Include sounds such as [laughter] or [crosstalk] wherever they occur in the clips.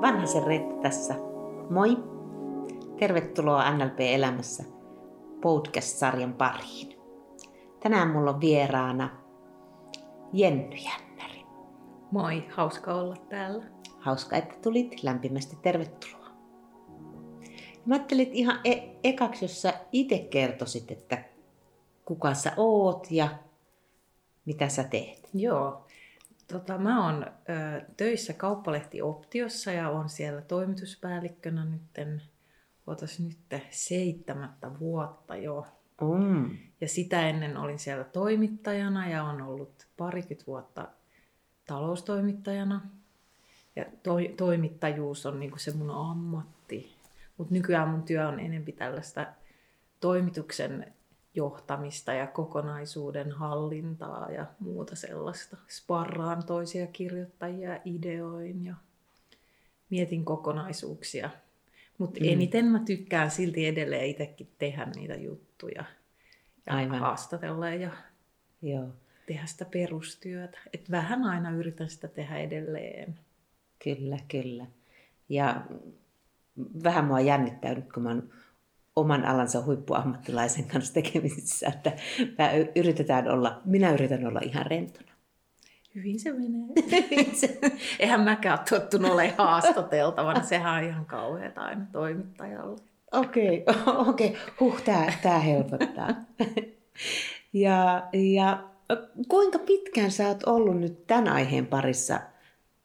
Vanhasen Reetta tässä. Moi! Tervetuloa NLP-elämässä podcast-sarjan pariin. Tänään mulla on vieraana Jenny Jännäri. Moi, hauska olla täällä. Hauska, että tulit. Lämpimästi tervetuloa. Mä ajattelin että ihan e- ekaksi, jos sä itse kertoisit, että kuka sä oot ja mitä sä teet. Joo. Tota, mä oon ö, töissä kauppalehti Optiossa ja on siellä toimituspäällikkönä nytten, ootas nyt seitsemättä vuotta jo. Mm. Ja sitä ennen olin siellä toimittajana ja on ollut parikymmentä vuotta taloustoimittajana. Ja to- toimittajuus on niinku se mun ammatti. Mutta nykyään mun työ on enemmän tällaista toimituksen johtamista ja kokonaisuuden hallintaa ja muuta sellaista. Sparraan toisia kirjoittajia, ideoin ja mietin kokonaisuuksia. Mutta Mm. eniten mä tykkään silti edelleen itsekin tehdä niitä juttuja ja Aivan. haastatella ja Joo, tehdä sitä perustyötä. Et vähän aina yritän sitä tehdä edelleen. kyllä, kyllä. Ja vähän mua jännittää nyt, kun mä oon oman alansa huippuammattilaisen kanssa tekemisissä, että mä yritetään olla, minä yritän olla ihan rentona. Hyvin se menee. Eihän mäkään ole tottunut olemaan haastateltavana. Sehän on ihan kauheata aina toimittajalle. Okei, [laughs] okei, huh, tää, tää helpottaa. [laughs] ja, ja kuinka pitkään sä oot ollut nyt tämän aiheen parissa,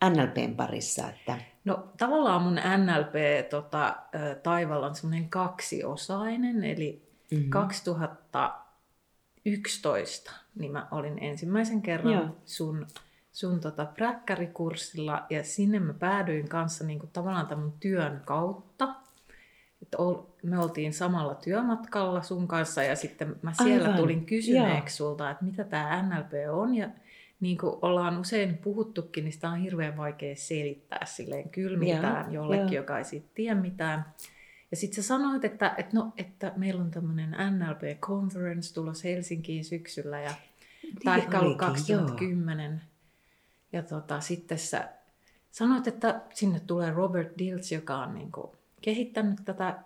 NLPn parissa? Että... No tavallaan mun NLP tota, taivalla on semmoinen kaksiosainen, eli Mhm. mm-hmm. 2011 niin mä olin ensimmäisen kerran Joo. Joo. sun, sun tota präkkärikurssilla ja sinne mä päädyin kanssa niin kuin tavallaan tämän työn kautta. Että ol, me oltiin samalla työmatkalla sun kanssa ja sitten mä siellä Aivan, tulin joo. kysyneeksi sulta, että mitä tämä NLP on ja niin kuin ollaan usein puhuttukin, niin sitä on hirveän vaikea selittää silleen kylmiltään Joo, jollekin, joo. joka ei siitä tiedä mitään. Ja sitten sä sanoit, että, että, no, että meillä on tämmöinen NLP Conference tulossa Helsinkiin syksyllä ja tai ehkä ollut olikin, 2010. Ja tota, sitten sä sanoit, että sinne tulee Robert Dilts, joka on niinku kehittänyt tätä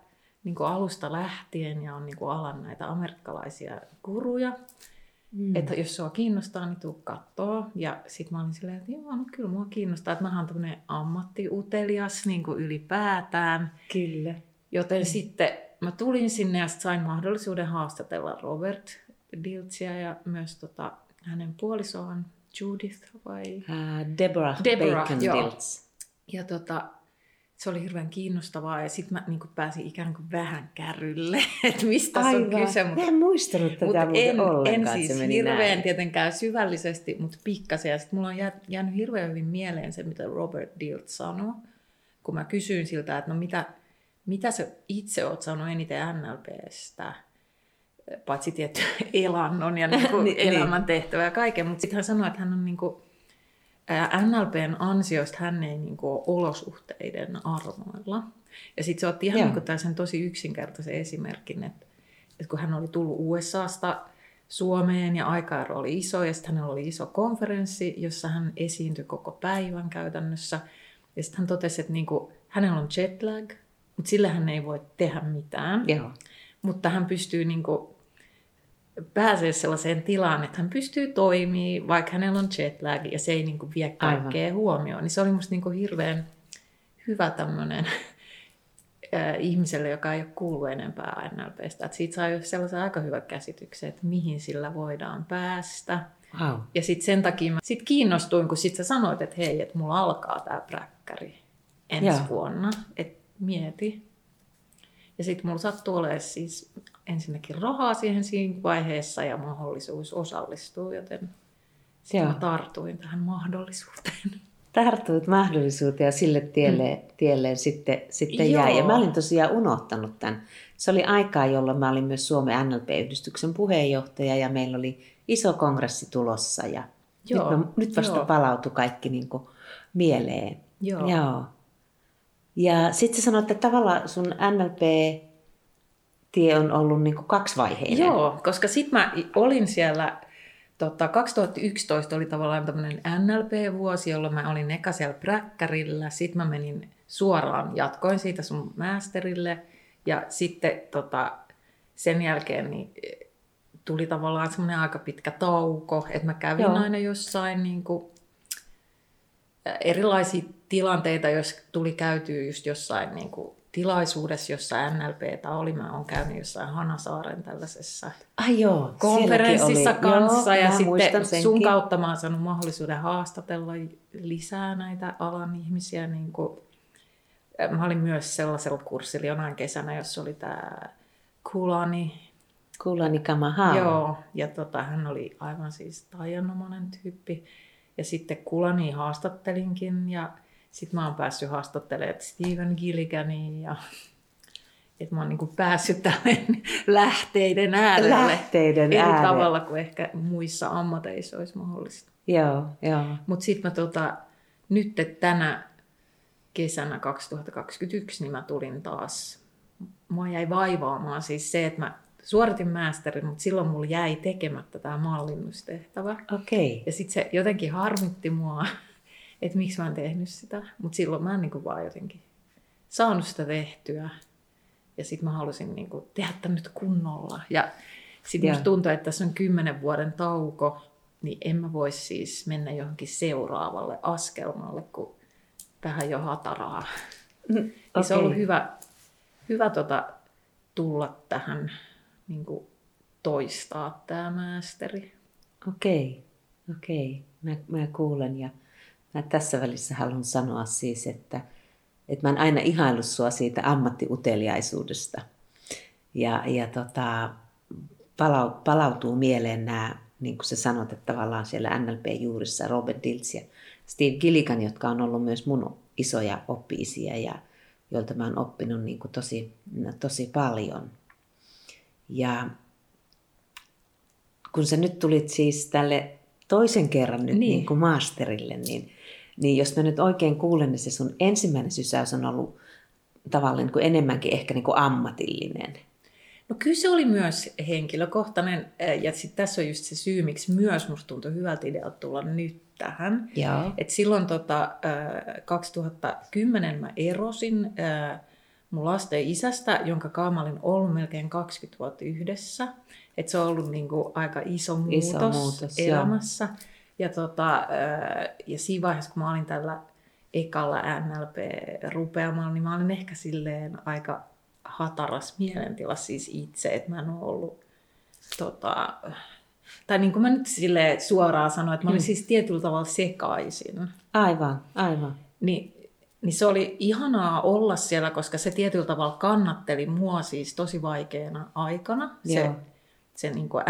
niinku alusta lähtien ja on niinku alan näitä amerikkalaisia guruja. Mm. Että jos sua kiinnostaa, niin tuu kattoo. Ja sit mä olin silleen, että joo, no kyllä mua kiinnostaa, että mä oon ammattiutelias niin kuin ylipäätään. Kyllä. Joten sitten mä tulin sinne ja sain mahdollisuuden haastatella Robert Diltsia ja myös tota, hänen puolisoaan Judith vai... Uh, Deborah, Deborah, Bacon joo. Dilts. Ja tota, se oli hirveän kiinnostavaa ja sitten mä niin pääsin ikään kuin vähän kärrylle, [laughs] että mistä tässä on kyse. Mä en muistanut tätä Mutta en, ollenkaan, en siis meni hirveän näin. tietenkään syvällisesti, mutta pikkasen. Ja sitten mulla on jää- jäänyt hirveän hyvin mieleen se, mitä Robert Dilt sanoi, kun mä kysyin siltä, että no mitä, mitä sä itse oot sanonut eniten NLPstä, paitsi tietty [laughs] elannon ja niin kuin [laughs] Niin, elämäntehtävä ja kaiken, mutta sitten hän sanoi, että hän on niin kuin, NLPn ansiosta hän ei niin kuin ole olosuhteiden armoilla. Ja sitten se otti ihan Joo. niin kuin tällaisen tosi yksinkertaisen esimerkin, että, että kun hän oli tullut USAsta Suomeen ja aikaero oli iso ja sitten hänellä oli iso konferenssi, jossa hän esiintyi koko päivän käytännössä. Ja sitten hän totesi, että niin kuin, hänellä on jetlag, mutta sillä hän ei voi tehdä mitään. Joo. Mutta hän pystyy niin kuin, pääsee sellaiseen tilaan, että hän pystyy toimimaan, vaikka hänellä on jetlag ja se ei niin kuin, vie Aivan. kaikkea huomioon. Niin se oli musta niin kuin, hirveän hyvä tämmöinen [laughs] ihmiselle, joka ei ole kuullut enempää NLPstä. Et siitä saa jo sellaisen aika hyvän käsityksen, että mihin sillä voidaan päästä. Wow. Ja sitten sen takia mä sit kiinnostuin, kun sit sä sanoit, että hei, että mulla alkaa tämä präkkäri ensi Joo. vuonna. Että mieti. Ja sitten mulla sattuu olemaan siis ensinnäkin rahaa siihen siinä vaiheessa ja mahdollisuus osallistua, joten Joo. tartuin tähän mahdollisuuteen. [laughs] Tartuit mahdollisuuteen ja sille tielle, tielle sitten, sitten jäi. Ja mä olin tosiaan unohtanut tämän. Se oli aikaa, jolloin mä olin myös Suomen NLP-yhdistyksen puheenjohtaja ja meillä oli iso kongressi tulossa. Ja Joo, nyt, mä, nyt vasta joo. palautui kaikki niin kuin mieleen. Joo. Joo. Ja sitten sä sanoit, että tavallaan sun NLP-tie on ollut niin kaksivaiheinen. Joo, koska sitten mä olin siellä, tota, 2011 oli tavallaan tämmöinen NLP-vuosi, jolloin mä olin eka siellä präkkärillä, sitten mä menin suoraan jatkoin siitä sun masterille. Ja sitten tota, sen jälkeen niin tuli tavallaan semmoinen aika pitkä tauko, että mä kävin Joo. aina jossain niin kuin, erilaisia tilanteita, jos tuli käytyä just jossain niin kuin, tilaisuudessa, jossa NLPtä oli. Mä oon käynyt jossain Hanasaaren tällaisessa Ai joo, konferenssissa kanssa. Joo, ja sitten muistan sun senkin. kautta mä oon saanut mahdollisuuden haastatella lisää näitä alan ihmisiä. Niin kuin, mä olin myös sellaisella kurssilla jonain kesänä, jossa oli tämä Kulani. Kulani Kamaha. Joo, ja tota, hän oli aivan siis taianomainen tyyppi. Ja sitten Kulani haastattelinkin ja sitten mä oon päässyt haastattelemaan Steven Gilligania ja [laughs] että mä oon niinku päässyt [laughs] lähteiden äärelle. Lähteiden Eri äärelle. tavalla kuin ehkä muissa ammateissa olisi mahdollista. Joo, joo. Mutta sitten mä tota, nyt tänä kesänä 2021, niin mä tulin taas, mua jäi vaivaamaan siis se, että mä suoritin masterin, mutta silloin mulla jäi tekemättä tämä mallinnustehtävä. Okei. Ja sitten se jotenkin harmitti mua, [laughs] että miksi mä en tehnyt sitä. Mutta silloin mä en niin vaan jotenkin saanut sitä tehtyä. Ja sitten mä halusin niin kuin tehdä tämän nyt kunnolla. Ja sitten musta tuntuu, että tässä on kymmenen vuoden tauko, niin en mä voi siis mennä johonkin seuraavalle askelmalle, kun tähän jo hataraa. Mm, Niin se on ollut hyvä, hyvä tota, tulla tähän niin kuin toistaa tämä maasteri. Okei, okei. Mä, mä kuulen ja mä tässä välissä haluan sanoa siis, että, että mä oon aina ihaillut sua siitä ammattiuteliaisuudesta. Ja, ja tota, palau, palautuu mieleen nämä, niin kuin sä sanot, että tavallaan siellä NLP-juurissa Robert Diltz ja Steve Gilligan, jotka on ollut myös mun isoja oppiisia ja joilta mä oon oppinut niin kuin tosi, tosi paljon. Ja kun sä nyt tulit siis tälle toisen kerran nyt niin. Niin kuin masterille, niin, niin jos mä nyt oikein kuulen, niin se sun ensimmäinen sysäys on ollut tavallaan niin kuin enemmänkin ehkä niin kuin ammatillinen. No kyllä se oli myös henkilökohtainen, eh, ja sitten tässä on just se syy, miksi myös musta tuntui hyvältä idealta tulla nyt tähän. Joo. Et silloin tota, eh, 2010 mä erosin eh, mun lasten isästä, jonka kanssa mä olin ollut melkein 20 vuotta yhdessä. Et se on ollut niinku aika iso muutos, Iso muutos, joo. Ja, tota, eh, ja siinä vaiheessa, kun mä olin tällä ekalla NLP-rupeamalla, niin mä olin ehkä silleen aika hataras mielentilassa siis itse, että mä en ole ollut tota, tai niin kuin mä nyt sille suoraan sanoin, että mä olin Mm. siis tietyllä tavalla sekaisin. Aivan, aivan. Niin, niin se oli ihanaa olla siellä, koska se tietyllä tavalla kannatteli mua siis tosi vaikeana aikana. Se, Joo. se niin kuin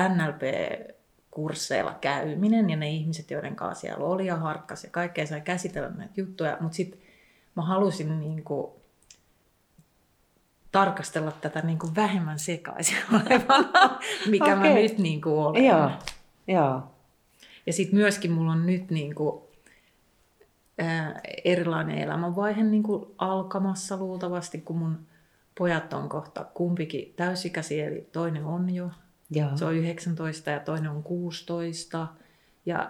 NLP-kursseilla käyminen ja ne ihmiset, joiden kanssa siellä oli ja harkkas ja kaikkea sai käsitellä näitä juttuja. Mutta sitten mä halusin niin kuin tarkastella tätä niin kuin vähemmän sekaisin [laughs] olevana, mikä mä Okei. nyt niin kuin olen. Joo, joo. Ja sitten myöskin mulla on nyt niin kuin, ää, erilainen elämänvaihe niin kuin alkamassa luultavasti, kun mun pojat on kohta kumpikin täysikäisiä, eli toinen on jo, Joo. se on 19 ja toinen on 16. Ja äh,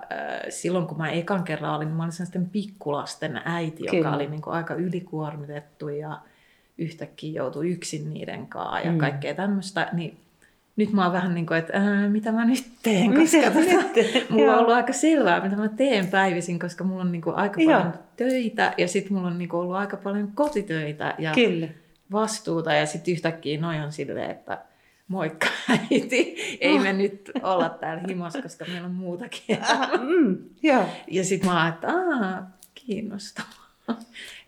silloin kun mä ekan kerran olin, niin mä olin sellaisten pikkulasten äiti, joka Kyllä. oli niin kuin aika ylikuormitettu ja yhtäkkiä joutui yksin niiden kanssa ja Mm. kaikkea tämmöistä. Niin nyt mä oon vähän niin kuin, että ää, mitä mä nyt teen, koska tota, nyt teet? mulla on Joo. ollut aika selvää, mitä mä teen päivisin, koska mulla on niin kuin aika Joo. paljon töitä ja sitten mulla on niin kuin ollut aika paljon kotitöitä ja Kyllä. vastuuta ja sitten yhtäkkiä noi on silleen, että moikka äiti, ei me nyt olla täällä himassa, koska meillä on muutakin. Ah, mm, joo. Ja sitten mä ajattelin, että aah, kiinnostavaa.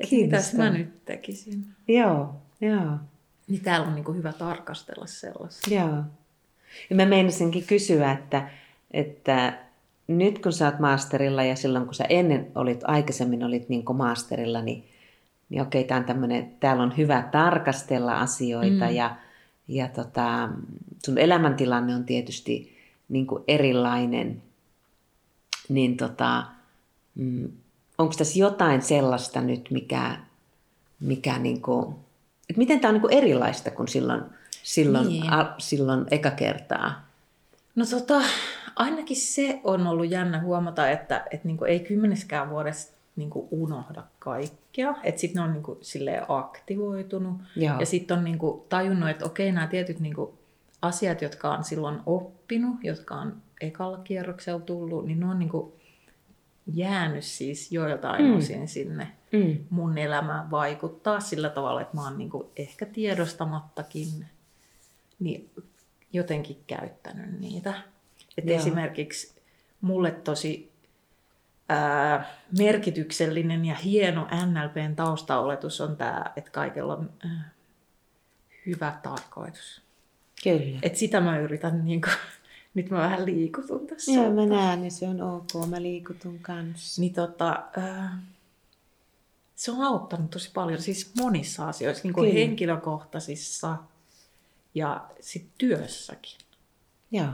Että mitäs mä nyt tekisin. Joo, joo. Niin täällä on niinku hyvä tarkastella sellaista. Joo. Ja mä meinasinkin kysyä, että, että nyt kun sä oot masterilla ja silloin kun sä ennen olit, aikaisemmin olit niin kuin masterilla, niin, niin okei, tää on tämmönen, täällä on hyvä tarkastella asioita Mm. ja, ja tota, sun elämäntilanne on tietysti niin kuin erilainen, niin tota, mm, onko tässä jotain sellaista nyt, mikä, mikä niin kuin, että miten tämä on niin kuin erilaista kuin silloin, silloin, Niin. niin. a, silloin eka kertaa? No tota, ainakin se on ollut jännä huomata, että, että niinku ei kymmeneskään vuodessa niin kuin unohda kaikkea. Että sitten ne on niin kuin silleen aktivoitunut. Joo. Ja sitten on niin kuin tajunnut, että okei, nämä tietyt niin kuin asiat, jotka on silloin oppinut, jotka on ekalla kierroksella tullut, niin ne on niin kuin jäänyt siis joiltain Mm. osin sinne Mm. mun elämään vaikuttaa sillä tavalla, että mä oon niin kuin ehkä tiedostamattakin niin jotenkin käyttänyt niitä. Et Joo. esimerkiksi mulle tosi ää, merkityksellinen ja hieno NLPn taustaoletus on tämä, että kaikella on ää, hyvä tarkoitus. Kyllä. Et sitä mä yritän, niin kuin, [laughs] nyt mä vähän liikutun tässä. Joo, mä näen ja se on ok. Mä liikutun kanssa. Niin tota, ää, se on auttanut tosi paljon, siis monissa asioissa, niin kuin Kyllä. henkilökohtaisissa ja sit työssäkin. Joo.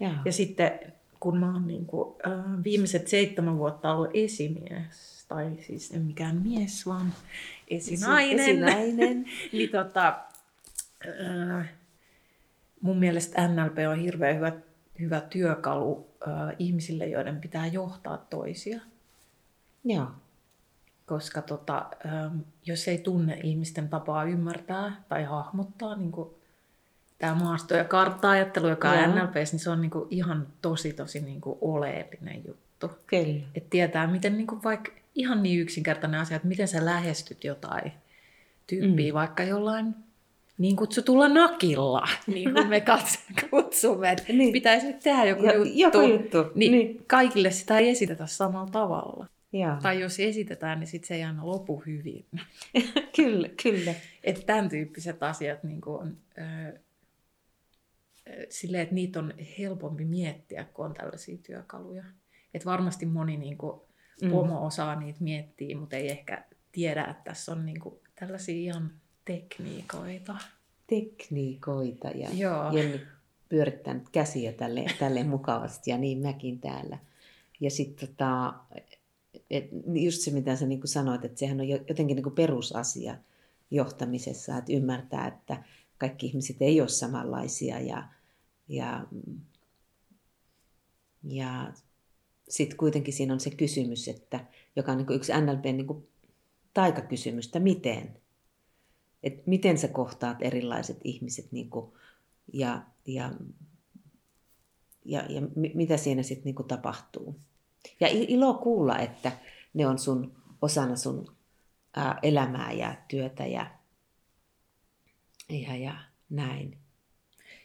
Joo. Ja sitten kun mä oon niin kuin, ää, viimeiset seitsemän vuotta ollut esimies, tai siis en mikään mies, vaan esinainen, Esinainen. [laughs] niin tota, ää, mun mielestä NLP on hirveän hyvä, hyvä työkalu ää, ihmisille, joiden pitää johtaa toisia. Joo. koska tota, ähm, jos ei tunne ihmisten tapaa ymmärtää tai hahmottaa niin tämä maasto- ja kartta-ajattelu, joka on. NLPs, niin se on niin kuin ihan tosi tosi niin kuin oleellinen juttu. Kyllä. Että tietää, miten niin kuin vaikka ihan niin yksinkertainen asia, että miten sä lähestyt jotain tyyppiä, mm. vaikka jollain niin kutsutulla nakilla, [laughs] niin kuin me kutsumme. että Niin. Pitäisi nyt tehdä joku Jo- juttu. joku juttu, Niin, niin. Kaikille sitä ei esitetä samalla tavalla. Joo. Tai jos esitetään, niin sit se ei aina lopu hyvin. [laughs] kyllä, kyllä. Että tämän tyyppiset asiat niin kuin on ö, silleen, että niitä on helpompi miettiä, kun on tällaisia työkaluja. Et varmasti moni niin kuin, Mm. pomo osaa niitä miettiä, mutta ei ehkä tiedä, että tässä on niin kuin, tällaisia ihan tekniikoita. Tekniikoita ja Joo. Jenni pyörittää nyt käsiä tälle, tälle mukavasti ja niin mäkin täällä. Ja sitten tota, et just se, mitä sä niin sanoit, että sehän on jo- jotenkin niin perusasia johtamisessa, että ymmärtää, että kaikki ihmiset ei ole samanlaisia ja, ja, ja sitten kuitenkin siinä on se kysymys, että, joka on niin yksi NLPn niin taikakysymys, että miten? että miten sä kohtaat erilaiset ihmiset niin kuin, ja, ja, ja, ja mi- mitä siinä sitten niin tapahtuu. Ja ilo kuulla, että ne on sun osana sun ää, elämää ja työtä ja, ja, ja näin.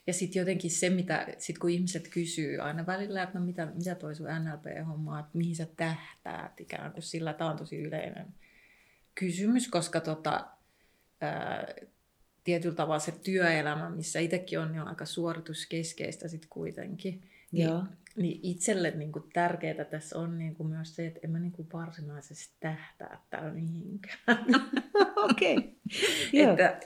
Ja sitten jotenkin se, mitä sit kun ihmiset kysyy aina välillä, että no mitä, mitä toi sun NLP-homma, että mihin sä tähtäät ikään kuin sillä, tämä on tosi yleinen kysymys, koska tota, ää, tietyllä tavalla se työelämä, missä itsekin on, niin on aika suorituskeskeistä sitten kuitenkin. Niin, Joo. niin itselle niin kuin tärkeää tässä on niin kuin myös se, että en mä niin kuin varsinaisesti tähtää täällä mihinkään. [laughs] Okei. [laughs] Joo. että,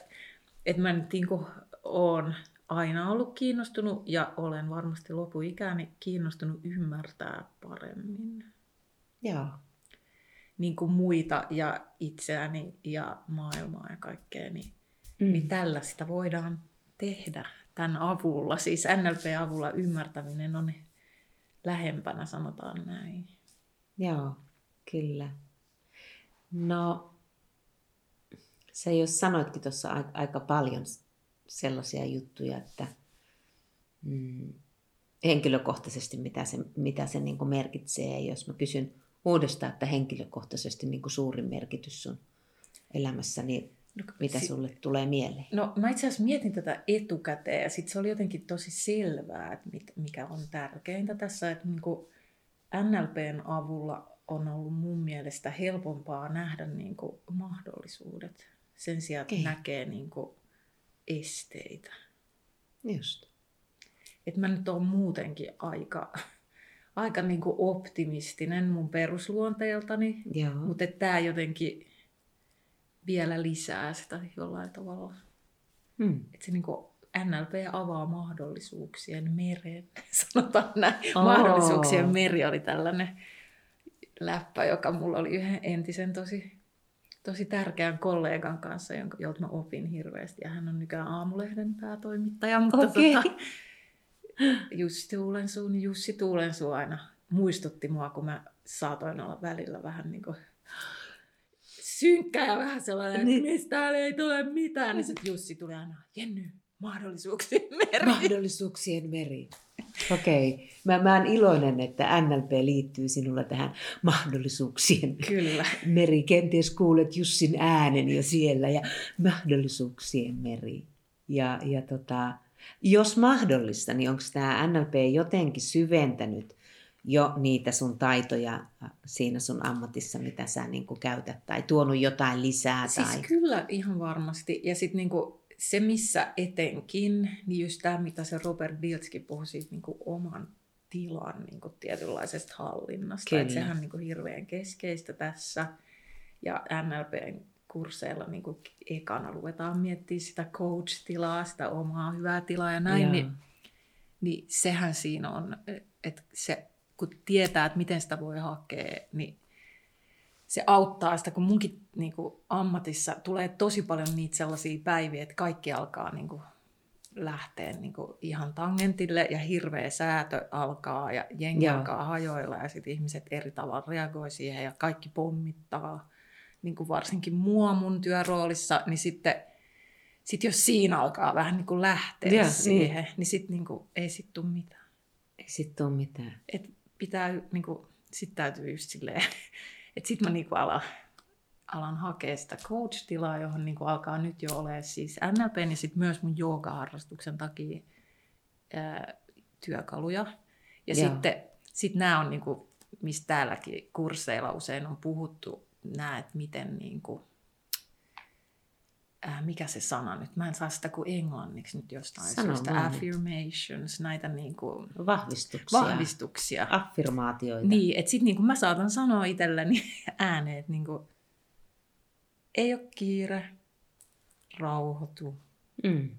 että mä nyt niin kuin oon aina ollut kiinnostunut ja olen varmasti lopuikäni kiinnostunut ymmärtää paremmin Joo. niin kuin muita ja itseäni ja maailmaa ja kaikkea, niin, Mm. niin tällaista voidaan tehdä tämän avulla. Siis NLP-avulla ymmärtäminen on lähempänä, sanotaan näin. Joo, kyllä. No, sä jos sanoitkin tuossa aika, paljon sellaisia juttuja, että mm, henkilökohtaisesti mitä se, mitä se niin merkitsee. Jos mä kysyn uudestaan, että henkilökohtaisesti niin suurin merkitys sun elämässä, niin No, mitä si- sulle tulee mieleen? No mä itse asiassa mietin tätä etukäteen ja sitten se oli jotenkin tosi selvää, että mit, mikä on tärkeintä tässä, että niinku NLPn avulla on ollut mun mielestä helpompaa nähdä niinku mahdollisuudet sen sijaan, että Okei. näkee niinku esteitä. Just. Et mä nyt oon muutenkin aika, [laughs] aika niinku optimistinen mun perusluonteeltani, Joo. mutta tämä jotenkin vielä lisää sitä jollain tavalla. Hmm. että se niin NLP avaa mahdollisuuksien meren, [laughs] sanotaan näin. Oo. Mahdollisuuksien meri oli tällainen läppä, joka mulla oli yhden entisen tosi, tosi tärkeän kollegan kanssa, jonka, jolta mä opin hirveästi. Ja hän on nykyään Aamulehden päätoimittaja, mutta Okei. tota, Jussi Tuulensuu, niin Jussi Tuulensuu aina muistutti mua, kun mä saatoin olla välillä vähän niin kuin synkkä ja vähän sellainen, niin. mistä ei tule mitään. Niin sitten Jussi tuli aina, Jenny, mahdollisuuksien meri. Mahdollisuuksien meri. Okei. Okay. Mä, mä oon iloinen, että NLP liittyy sinulla tähän mahdollisuuksien Kyllä. [laughs] meri. Kenties kuulet Jussin äänen jo siellä ja mahdollisuuksien meri. Ja, ja tota, jos mahdollista, niin onko tämä NLP jotenkin syventänyt jo niitä sun taitoja siinä sun ammatissa, mitä sä niin käytät, tai tuonut jotain lisää? Siis tai... kyllä ihan varmasti. Ja sitten niin se, missä etenkin, niin just tämä, mitä se Robert Diltski puhui siitä niin kuin oman tilan niin kuin tietynlaisesta hallinnasta. Kyllä. Että sehän on niin kuin hirveän keskeistä tässä. Ja NLPn kursseilla niin kuin ekana ruvetaan miettimään sitä coach-tilaa, sitä omaa hyvää tilaa ja näin, niin, niin sehän siinä on, että se, kun tietää, että miten sitä voi hakea, niin se auttaa sitä, kun munkin niin kuin, ammatissa tulee tosi paljon niitä sellaisia päiviä, että kaikki alkaa niin kuin, lähteä niin kuin, ihan tangentille ja hirveä säätö alkaa ja jengi Joo. alkaa hajoilla ja sitten ihmiset eri tavalla reagoi siihen ja kaikki pommittaa. Niin kuin varsinkin mua mun työroolissa, niin sitten sit jos siinä alkaa vähän niin kuin lähteä ja, siihen, niin, niin sitten niin kuin, ei sitten tule mitään. Ei sitten tule mitään. Et pitää, niin kuin, sitten täytyy just silleen että sitten mä niinku alan, alan hakea sitä coach-tilaa, johon niinku alkaa nyt jo olla siis NLP ja sitten myös mun jooga-harrastuksen takia ää, työkaluja. Ja Joo. sitten sit nämä on, niinku, mistä täälläkin kursseilla usein on puhuttu, nämä, että miten niinku, äh, mikä se sana nyt, mä en saa sitä kuin englanniksi nyt jostain Sano syystä, affirmations, näitä niin kuin vahvistuksia. vahvistuksia. Affirmaatioita. Niin, että sitten niin kuin mä saatan sanoa itselleni [laughs] ääneen, että niin kuin, ei ole kiire, rauhoitu. Mm.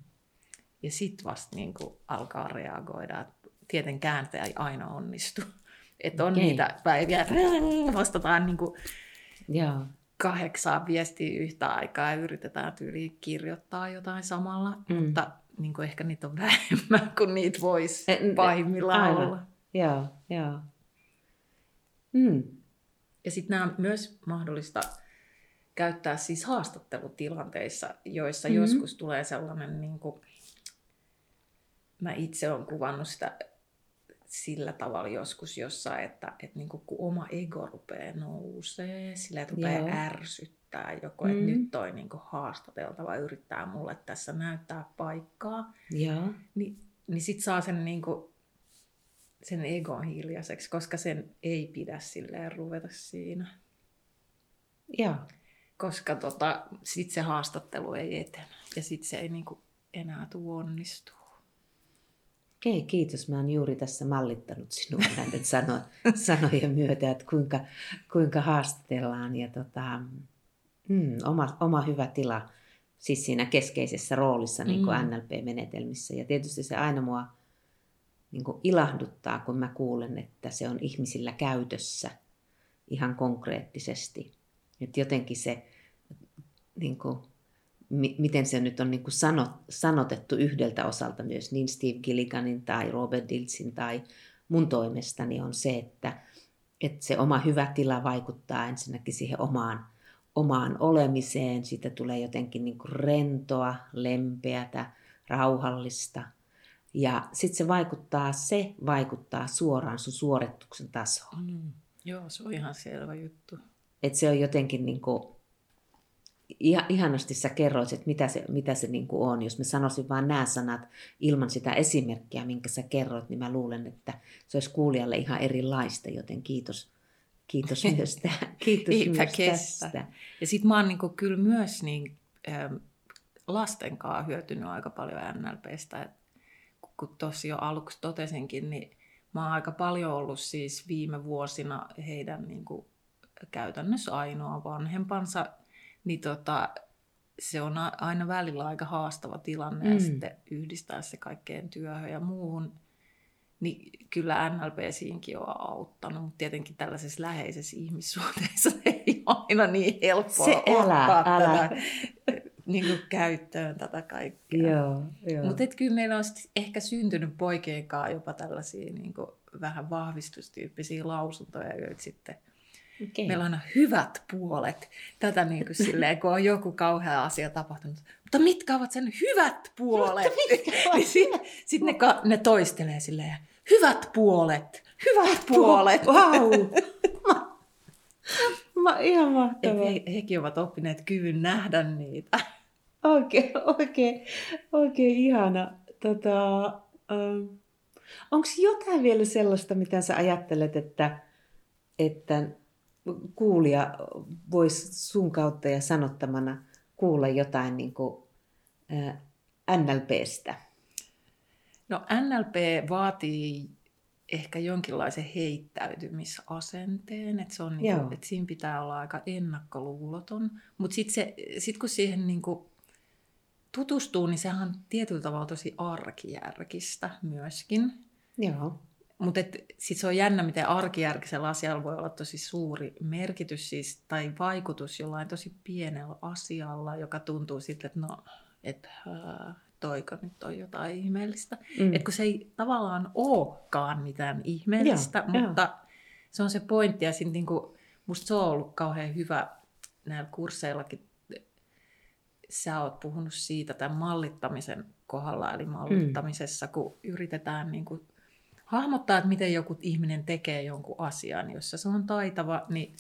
Ja sitten vasta niin kuin alkaa reagoida. Tietenkään se ei aina onnistu. Että on okay. niitä päiviä, että [laughs] vastataan niin kuin, Joo kahdeksaa viestiä yhtä aikaa ja yritetään tyyliin kirjoittaa jotain samalla, mm. mutta niin kuin ehkä niitä on vähemmän kuin niitä voisi pahimmillaan Aivan. olla. Joo, joo. Mm. Ja sitten nämä on myös mahdollista käyttää siis haastattelutilanteissa, joissa mm-hmm. joskus tulee sellainen, niin kuin, mä itse olen kuvannut sitä sillä tavalla joskus jossain, että, että niin kuin, kun oma ego rupeaa nousee, sillä rupeaa Joo. ärsyttää joko, että mm. nyt toi niin kuin, haastateltava yrittää mulle tässä näyttää paikkaa, Joo. niin, niin sit saa sen, niin kuin, sen egon hiljaiseksi, koska sen ei pidä silleen ruveta siinä. Joo. Koska tota, sit se haastattelu ei etene ja sit se ei niin kuin, enää tule onnistua. Okei, kiitos. Mä oon juuri tässä mallittanut sinua näiden sano, sanojen myötä, että kuinka, kuinka haastatellaan. Ja tota, mm, oma, oma hyvä tila siis siinä keskeisessä roolissa niin kuin mm. NLP-menetelmissä. Ja tietysti se aina mua niin kuin ilahduttaa, kun mä kuulen, että se on ihmisillä käytössä ihan konkreettisesti. Että jotenkin se niin kuin, miten se nyt on niin kuin sanot, sanotettu yhdeltä osalta myös niin Steve Gilliganin tai Robert Diltsin tai mun toimestani on se, että, että se oma hyvä tila vaikuttaa ensinnäkin siihen omaan, omaan olemiseen. Siitä tulee jotenkin niin kuin rentoa, lempeätä, rauhallista. Ja sitten se vaikuttaa, se vaikuttaa suoraan sun suorituksen tasoon. Mm, joo, se on ihan selvä juttu. Et se on jotenkin niin kuin, ihanasti sä kerroit, että mitä se, mitä se niin on. Jos mä sanoisin vain nämä sanat ilman sitä esimerkkiä, minkä sä kerroit, niin mä luulen, että se olisi kuulijalle ihan erilaista, joten kiitos, kiitos [laughs] myös, tä, kiitos myös tästä. Ja sitten mä oon niin kuin, kyllä myös niin, ähm, lasten kanssa hyötynyt aika paljon NLPstä. Et, kun tuossa jo aluksi totesinkin, niin mä oon aika paljon ollut siis viime vuosina heidän niin kuin, käytännössä ainoa vanhempansa – niin tota, se on aina välillä aika haastava tilanne mm. ja sitten yhdistää se kaikkeen työhön ja muuhun. Niin kyllä NLP siinkin on auttanut, mutta tietenkin tällaisessa läheisessä ihmissuhteessa [laughs] ei ole aina niin helppoa se älä, ottaa älä. Tätä, niin kuin käyttöön tätä kaikkea. Joo, joo. Mutta kyllä meillä on ehkä syntynyt poikien kanssa jopa tällaisia niin kuin vähän vahvistustyyppisiä lausuntoja, joita sitten Okay. Meillä on hyvät puolet. Tätä niin kuin [laughs] silleen, kun on joku kauhea asia tapahtunut. Mutta mitkä ovat sen hyvät puolet? [laughs] Niin Sitten sit ne, ka- ne toistelee silleen, hyvät puolet, hyvät puolet. Wow. [laughs] Ma, ihan mahtavaa. he, hekin ovat oppineet kyvyn nähdä niitä. Oikein, oikein, oikein ihana. Tota, ähm, Onko jotain vielä sellaista, mitä sä ajattelet, että, että kuulija voisi sun kautta ja sanottamana kuulla jotain niin kuin, äh, NLPstä? No NLP vaatii ehkä jonkinlaisen heittäytymisasenteen, että, se on niinku, että siinä pitää olla aika ennakkoluuloton. Mutta sitten sit kun siihen niinku tutustuu, niin sehän on tietyllä tavalla tosi arkijärkistä myöskin. Joo. Mutta sitten se on jännä, miten arkijärkisellä asialla voi olla tosi suuri merkitys siis, tai vaikutus jollain tosi pienellä asialla, joka tuntuu sitten, että no, et, äh, toiko nyt on jotain ihmeellistä. Mm. Mm. Et kun se ei tavallaan olekaan mitään ihmeellistä, joo, mutta se on se pointti. Ja sit niinku, musta se on ollut kauhean hyvä näillä kursseillakin. Sä oot puhunut siitä tämän mallittamisen kohdalla, eli mallittamisessa, mm. kun yritetään niinku hahmottaa, että miten joku ihminen tekee jonkun asian, jossa se on taitava, niin,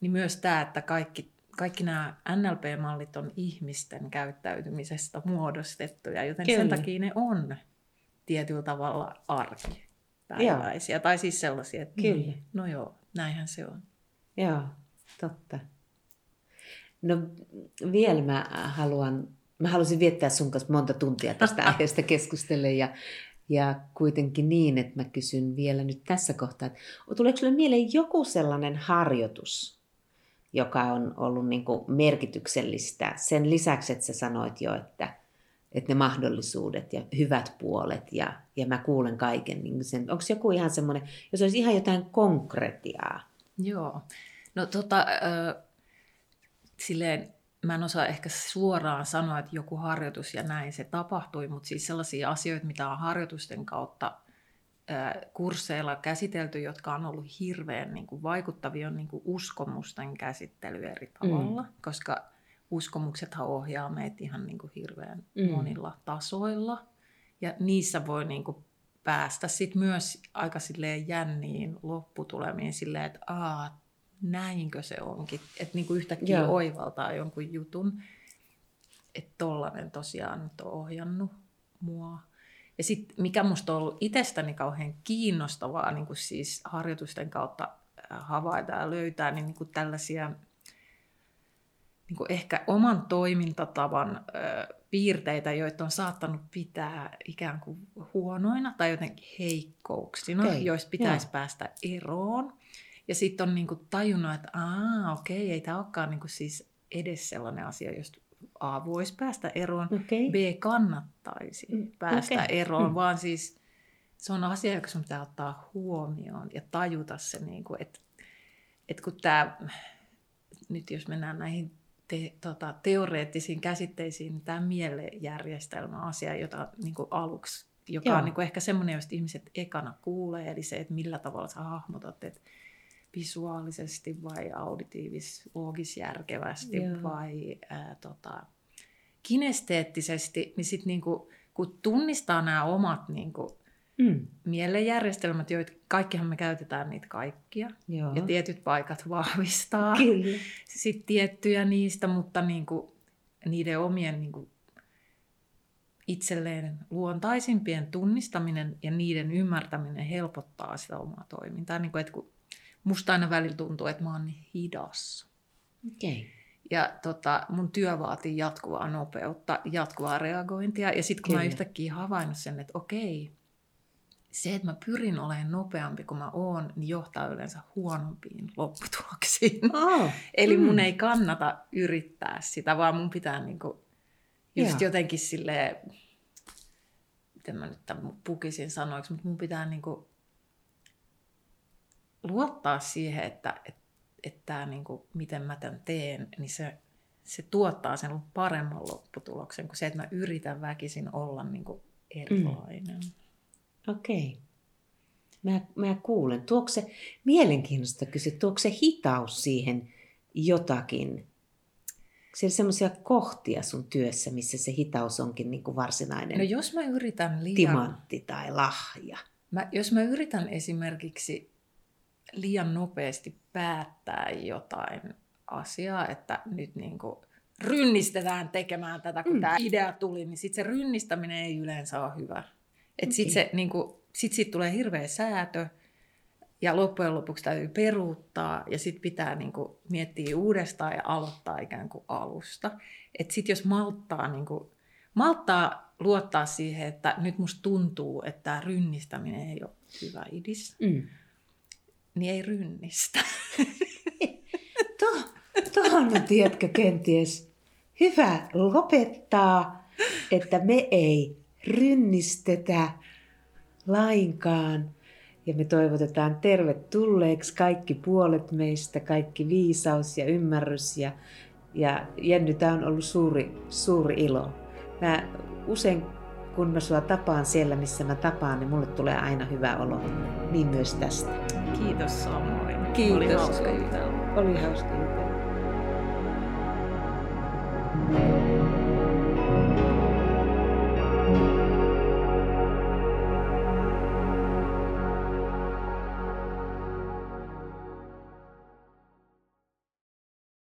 niin myös tämä, että kaikki, kaikki nämä NLP-mallit on ihmisten käyttäytymisestä muodostettuja, joten Kyllä. sen takia ne on tietyllä tavalla arkipäiväisiä. Tai siis sellaisia, että Kyllä. niin, no joo, näinhän se on. Joo, totta. No vielä mä haluan, mä haluaisin viettää sun kanssa monta tuntia tästä [laughs] aiheesta keskustellen ja, ja kuitenkin niin, että mä kysyn vielä nyt tässä kohtaa, että tuleeko sulle mieleen joku sellainen harjoitus, joka on ollut niin kuin merkityksellistä sen lisäksi, että sä sanoit jo, että, että ne mahdollisuudet ja hyvät puolet ja, ja mä kuulen kaiken. Niin sen, onko joku ihan semmoinen, jos olisi ihan jotain konkretiaa? Joo. No tota, äh, silleen, mä en osaa ehkä suoraan sanoa, että joku harjoitus ja näin se tapahtui, mutta siis sellaisia asioita, mitä on harjoitusten kautta kursseilla käsitelty, jotka on ollut hirveän niin kuin, vaikuttavia, on niin kuin, uskomusten käsittely eri tavalla, mm. koska uskomuksethan ohjaa meitä ihan niin kuin, hirveän Mm. mm. monilla tasoilla. Ja niissä voi niin kuin, päästä sit myös aika silleen jänniin lopputulemiin silleen, että aa, näinkö se onkin. Että niinku yhtäkkiä Joo. Oivaltaa jonkun jutun, että tollanen tosiaan nyt on ohjannut mua. Ja sitten mikä musta on ollut itsestäni kauhean kiinnostavaa niin kuin siis harjoitusten kautta äh, havaita ja löytää, niin, niin kuin tällaisia niin kuin ehkä oman toimintatavan ö, piirteitä, joita on saattanut pitää ikään kuin huonoina tai jotenkin heikkouksina, okay. joista pitäisi joo. päästä eroon. Ja sitten on niin kuin tajunnut, että aa, okei, ei tämä olekaan niin kuin siis edes sellainen asia, josta A voisi päästä eroon, Okei. B kannattaisi Mm, päästä okei. eroon, Mm. vaan siis se on asia, joka sun pitää ottaa huomioon ja tajuta se, niin kuin, että, että kun tämä, nyt jos mennään näihin te, tota, teoreettisiin käsitteisiin, niin tämä mielenjärjestelmä on asia, jota niin kuin aluksi, joka Joo. on niin kuin ehkä semmoinen, josta ihmiset ekana kuulee, eli se, että millä tavalla sä hahmotat, että visuaalisesti vai auditiivis, loogisjärkevästi Joo. vai ää, tota, kinesteettisesti, niin sitten niinku, kun tunnistaa nämä omat niinku, Mm. mielenjärjestelmät, joita kaikkihan me käytetään niitä kaikkia, Joo. ja tietyt paikat vahvistaa Kyllä. sitten tiettyjä niistä, mutta niinku, niiden omien niinku, itselleen luontaisimpien tunnistaminen ja niiden ymmärtäminen helpottaa sitä omaa toimintaa. Niin kuin, että kun musta aina välillä tuntuu, että mä oon niin hidas. Okei. Ja tota, mun työ vaatii jatkuvaa nopeutta, jatkuvaa reagointia. Ja sitten kun mä Kyllä. yhtäkkiä havainnut sen, että okei, se, että mä pyrin olemaan nopeampi kuin mä oon, niin johtaa yleensä huonompiin lopputuloksiin. Oh. [laughs] Eli mun Mm. ei kannata yrittää sitä, vaan mun pitää niinku just Joo. jotenkin silleen, miten mä nyt tämän pukisin sanoiksi, mutta mun pitää niinku luottaa siihen, että et, et tää niinku, miten mä tämän teen, niin se, se tuottaa sen paremman lopputuloksen kuin se, että mä yritän väkisin olla niinku erilainen. Okei. Mä, mä kuulen. Tuoko se, mielenkiintoista kysyä, tuoko se hitaus siihen jotakin? Siellä semmoisia kohtia sun työssä, missä se hitaus onkin niin kuin varsinainen No jos mä yritän liian... timantti tai lahja. Mä, jos mä yritän esimerkiksi liian nopeasti päättää jotain asiaa, että nyt niin kuin rynnistetään tekemään tätä, kun mm. tämä idea tuli, niin sitten se rynnistäminen ei yleensä ole hyvä. Et sit, se, niin kuin, sit siitä tulee hirveä säätö, ja loppujen lopuksi täytyy peruuttaa, ja sitten pitää niin kuin, miettiä uudestaan ja aloittaa ikään kuin alusta. Sitten jos malttaa, niin kuin, malttaa luottaa siihen, että nyt musta tuntuu, että tämä rynnistäminen ei ole hyvä idis, Mm. Niin ei rynnistä. [laughs] Tuo, tuohon on, tiedätkö, kenties hyvä lopettaa, että me ei rynnistetä lainkaan. Ja me toivotetaan tervetulleeksi kaikki puolet meistä, kaikki viisaus ja ymmärrys. Ja, ja Jenny, tämä on ollut suuri, suuri ilo. Mä usein, kun mä sua tapaan siellä, missä mä tapaan, niin mulle tulee aina hyvä olo. Niin myös tästä. Kiitos samoin. Kiitos. Oli hauska jutella. Oli hauska jutella.